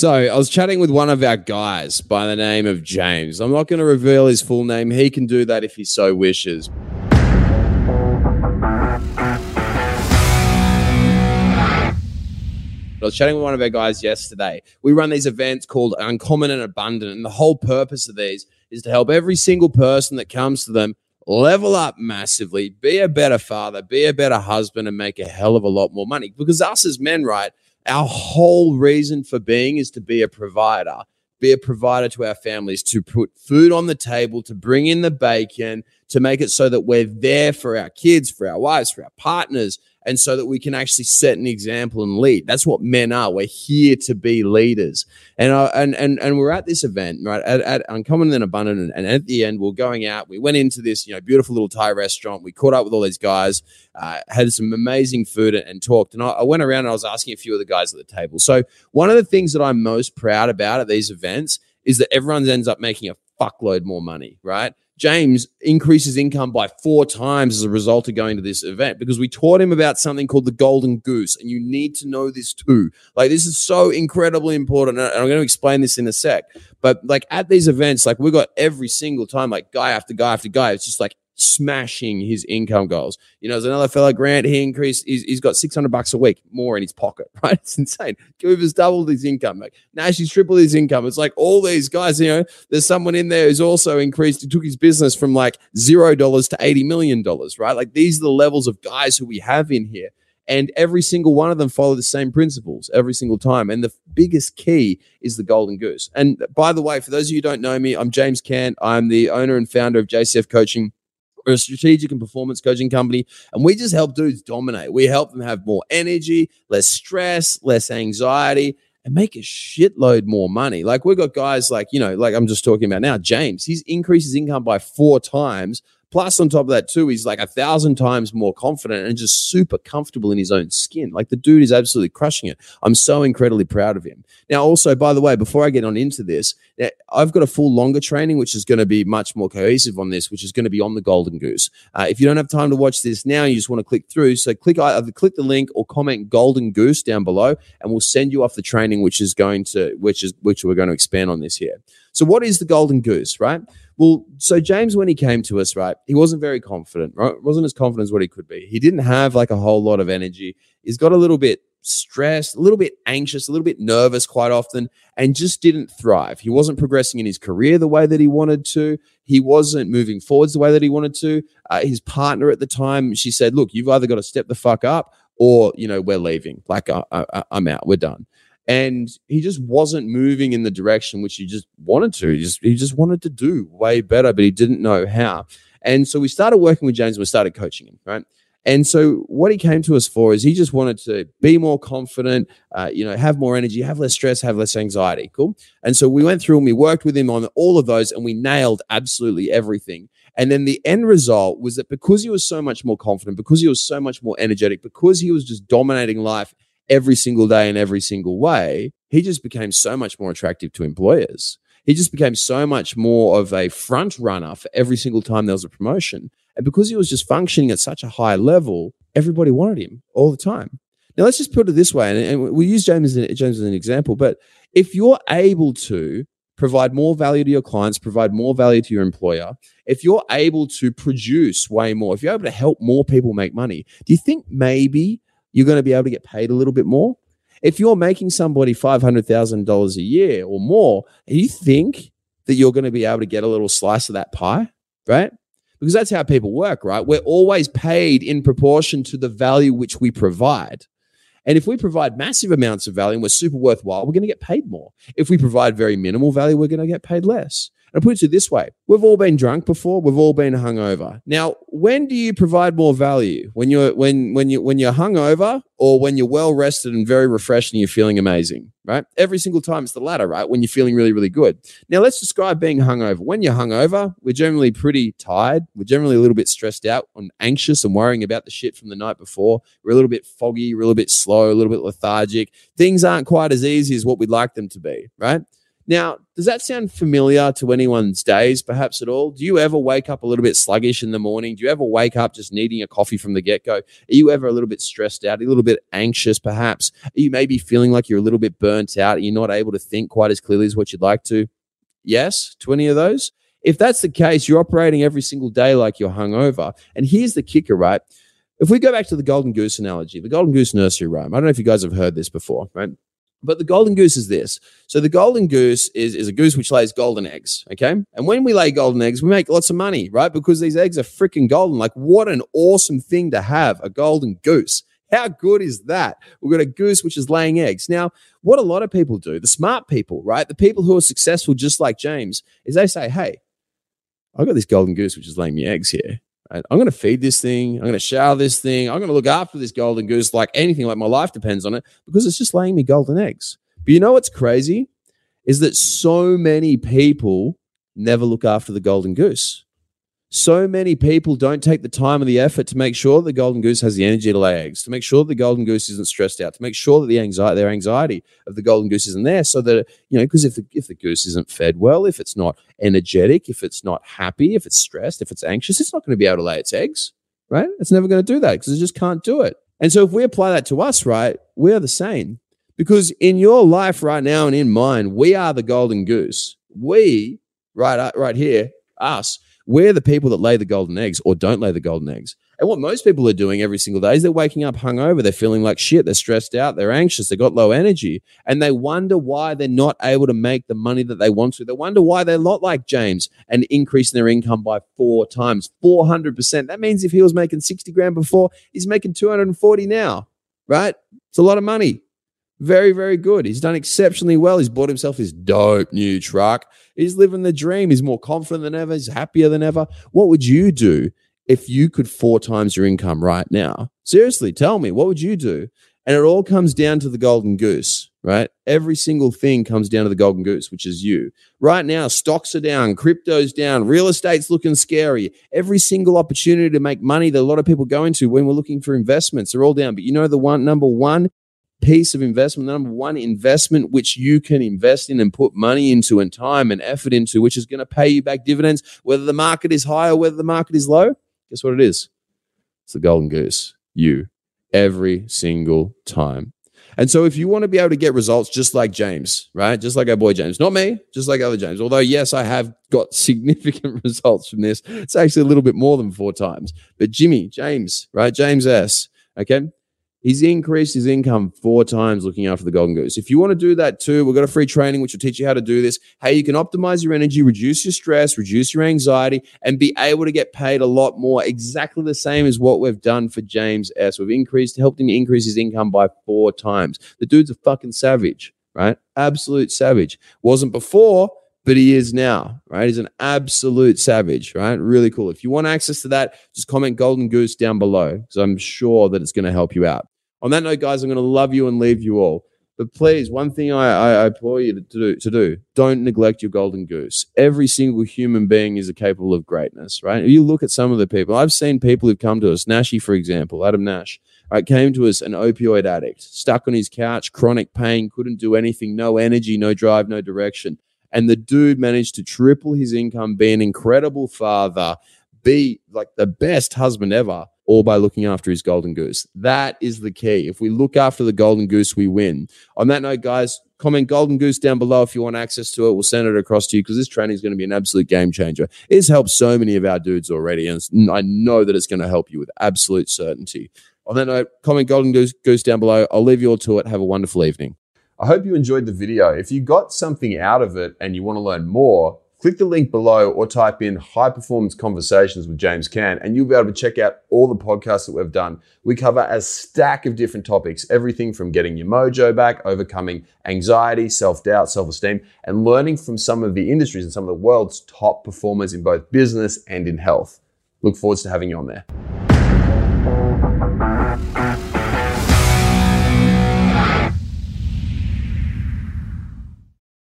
So I was chatting with one of our guys by the name of James. I'm not going to reveal his full name. He can do that if he so wishes. I was chatting with one of our guys yesterday. We run these events called Uncommon and Abundant, and the whole purpose of these is to help every single person that comes to them level up massively, be a better father, be a better husband, and make a hell of a lot more money. Because us as men, right, our whole reason for being is to be a provider, be a provider to our families, to put food on the table, to bring in the bacon, to make it so that we're there for our kids, for our wives, for our partners, and so that we can actually set an example and lead. That's what men are. We're here to be leaders. And uh, and and and we're at this event right at, at Uncommon and Abundant, and, and, at the end we're going out. We went into this you know beautiful little Thai restaurant. We caught up with all these guys, uh, had some amazing food and, and talked. And I, I went around and I was asking a few of the guys at the table. So one of the things that I'm most proud about at these events is that everyone ends up making a fuckload more money, right? James increases income by four times as a result of going to this event because we taught him about something called the golden goose. And you need to know this too. Like, this is so incredibly important. And I'm going to explain this in a sec. But like at these events, like we got every single time, like guy after guy after guy, it's just like smashing his income goals. You know, there's another fellow, Grant, he increased, he's, he's got 600 bucks a week more in his pocket, right? It's insane. Cooper's doubled his income. Like Nash, he's tripled his income. It's like all these guys, you know, there's someone in there who's also increased, he took his business from like $0 to $80 million, right? Like these are the levels of guys who we have in here. And every single one of them follow the same principles every single time. And the biggest key is the golden goose. And by the way, for those of you who don't know me, I'm James Cant. I'm the owner and founder of JCF Coaching a strategic and performance coaching company, and we just help dudes dominate. We help them have more energy, less stress, less anxiety, and make a shitload more money. Like we've got guys like, you know, like I'm just talking about now, James, he's increased his income by four times Plus, on top of that, too, he's like a thousand times more confident and just super comfortable in his own skin. Like the dude is absolutely crushing it. I'm so incredibly proud of him. Now, also, by the way, before I get on into this, I've got a full longer training, which is going to be much more cohesive on this, which is going to be on the Golden Goose. Uh, if you don't have time to watch this now, you just want to click through. So click either click the link or comment Golden Goose down below, and we'll send you off the training, which is going to which is which we're going to expand on this here. So, what is the Golden Goose, right? Well, so James, when he came to us, right, he wasn't very confident, right? Wasn't as confident as what he could be. He didn't have like a whole lot of energy. He's got a little bit stressed, a little bit anxious, a little bit nervous quite often, and just didn't thrive. He wasn't progressing in his career the way that he wanted to. He wasn't moving forwards the way that he wanted to. Uh, his partner at the time, she said, "Look, you've either got to step the fuck up, or you know, we're leaving. Like, I'm out. We're done." And he just wasn't moving in the direction which he just wanted to. He just he just wanted to do way better, but he didn't know how. And so we started working with James and we started coaching him, right? And so what he came to us for is he just wanted to be more confident, uh, you know, have more energy, have less stress, have less anxiety. Cool. And so we went through and we worked with him on all of those and we nailed absolutely everything. And then the end result was that because he was so much more confident, because he was so much more energetic, because he was just dominating life every single day in every single way, he just became so much more attractive to employers. He just became so much more of a front runner for every single time there was a promotion. And because he was just functioning at such a high level, everybody wanted him all the time. Now, let's just put it this way, and, and we use James, James as an example, but if you're able to provide more value to your clients, provide more value to your employer, if you're able to produce way more, if you're able to help more people make money, do you think maybe you're going to be able to get paid a little bit more. If you're making somebody $500,000 a year or more, you think that you're going to be able to get a little slice of that pie, right? Because that's how people work, right? We're always paid in proportion to the value which we provide. And if we provide massive amounts of value and we're super worthwhile, we're going to get paid more. If we provide very minimal value, we're going to get paid less. And I put it to this way we've all been drunk before, we've all been hungover. Now, when do you provide more value? When you're when when you when you're hungover or when you're well rested and very refreshed and you're feeling amazing, right? Every single time it's the latter, right? When you're feeling really, really good. Now let's describe being hungover. When you're hungover, we're generally pretty tired. We're generally a little bit stressed out and anxious and worrying about the shit from the night before. We're a little bit foggy, we're a little bit slow, a little bit lethargic. Things aren't quite as easy as what we'd like them to be, right? Now, does that sound familiar to anyone's days, perhaps at all? Do you ever wake up a little bit sluggish in the morning? Do you ever wake up just needing a coffee from the get go? Are you ever a little bit stressed out, a little bit anxious, perhaps? Are you maybe feeling like you're a little bit burnt out? You're not able to think quite as clearly as what you'd like to? Yes, to any of those? If that's the case, you're operating every single day like you're hungover. And here's the kicker, right? If we go back to the golden goose analogy, the golden goose nursery rhyme, I don't know if you guys have heard this before, right? But the golden goose is this. So the golden goose is, is a goose which lays golden eggs. Okay. And when we lay golden eggs, we make lots of money, right? Because these eggs are freaking golden. Like, what an awesome thing to have a golden goose. How good is that? We've got a goose which is laying eggs. Now, what a lot of people do, the smart people, right? The people who are successful, just like James, is they say, Hey, I've got this golden goose which is laying me eggs here. I'm going to feed this thing. I'm going to shower this thing. I'm going to look after this golden goose like anything, like my life depends on it because it's just laying me golden eggs. But you know what's crazy? Is that so many people never look after the golden goose. So many people don't take the time and the effort to make sure the golden goose has the energy to lay eggs, to make sure the golden goose isn't stressed out, to make sure that the anxiety, their anxiety of the golden goose isn't there. So that you know, because if the if the goose isn't fed well, if it's not energetic, if it's not happy, if it's stressed, if it's anxious, it's not going to be able to lay its eggs, right? It's never going to do that because it just can't do it. And so if we apply that to us, right, we are the same. Because in your life right now and in mine, we are the golden goose. We, right, uh, right here, us we're the people that lay the golden eggs or don't lay the golden eggs. And what most people are doing every single day is they're waking up hungover. They're feeling like shit. They're stressed out. They're anxious. They've got low energy. And they wonder why they're not able to make the money that they want to. They wonder why they're not like James and increasing their income by four times, 400%. That means if he was making 60 grand before, he's making 240 now, right? It's a lot of money. Very, very good. He's done exceptionally well. He's bought himself his dope new truck. He's living the dream. He's more confident than ever. He's happier than ever. What would you do if you could four times your income right now? Seriously, tell me, what would you do? And it all comes down to the golden goose, right? Every single thing comes down to the golden goose, which is you. Right now, stocks are down, crypto's down, real estate's looking scary. Every single opportunity to make money that a lot of people go into when we're looking for investments are all down. But you know the one number one piece of investment, the number one investment which you can invest in and put money into and time and effort into, which is going to pay you back dividends, whether the market is high or whether the market is low. Guess what it is? It's the golden goose, you, every single time. And so, if you want to be able to get results just like James, right? Just like our boy James, not me, just like other James. Although, yes, I have got significant results from this. It's actually a little bit more than four times. But Jimmy, James, right? James S. Okay. He's increased his income four times looking after the Golden Goose. If you want to do that too, we've got a free training which will teach you how to do this. How you can optimize your energy, reduce your stress, reduce your anxiety, and be able to get paid a lot more. Exactly the same as what we've done for James S. We've increased, helped him increase his income by four times. The dude's a fucking savage, right? Absolute savage. Wasn't before, but he is now, right? He's an absolute savage, right? Really cool. If you want access to that, just comment Golden Goose down below because I'm sure that it's going to help you out. On that note, guys, I'm going to love you and leave you all. But please, one thing I, I, implore you to do, to do, don't neglect your golden goose. Every single human being is capable of greatness, right? You look at some of the people. I've seen people who've come to us, Nashy, for example, Adam Nash, right, came to us an opioid addict, stuck on his couch, chronic pain, couldn't do anything, no energy, no drive, no direction. And the dude managed to triple his income, be an incredible father, be like the best husband ever all by looking after his golden goose. That is the key. If we look after the golden goose, we win. On that note, guys, comment golden goose down below if you want access to it. We'll send it across to you because this training is going to be an absolute game changer. It's helped so many of our dudes already, and I know that it's going to help you with absolute certainty. On that note, comment golden goose, goose down below. I'll leave you all to it. Have a wonderful evening. I hope you enjoyed the video. If you got something out of it and you want to learn more, click the link below or type in high performance conversations with James Cant, and you'll be able to check out all the podcasts that we've done. We cover a stack of different topics, everything from getting your mojo back, overcoming anxiety, self doubt, self esteem, and learning from some of the industries and some of the world's top performers in both business and in health. Look forward to having you on there.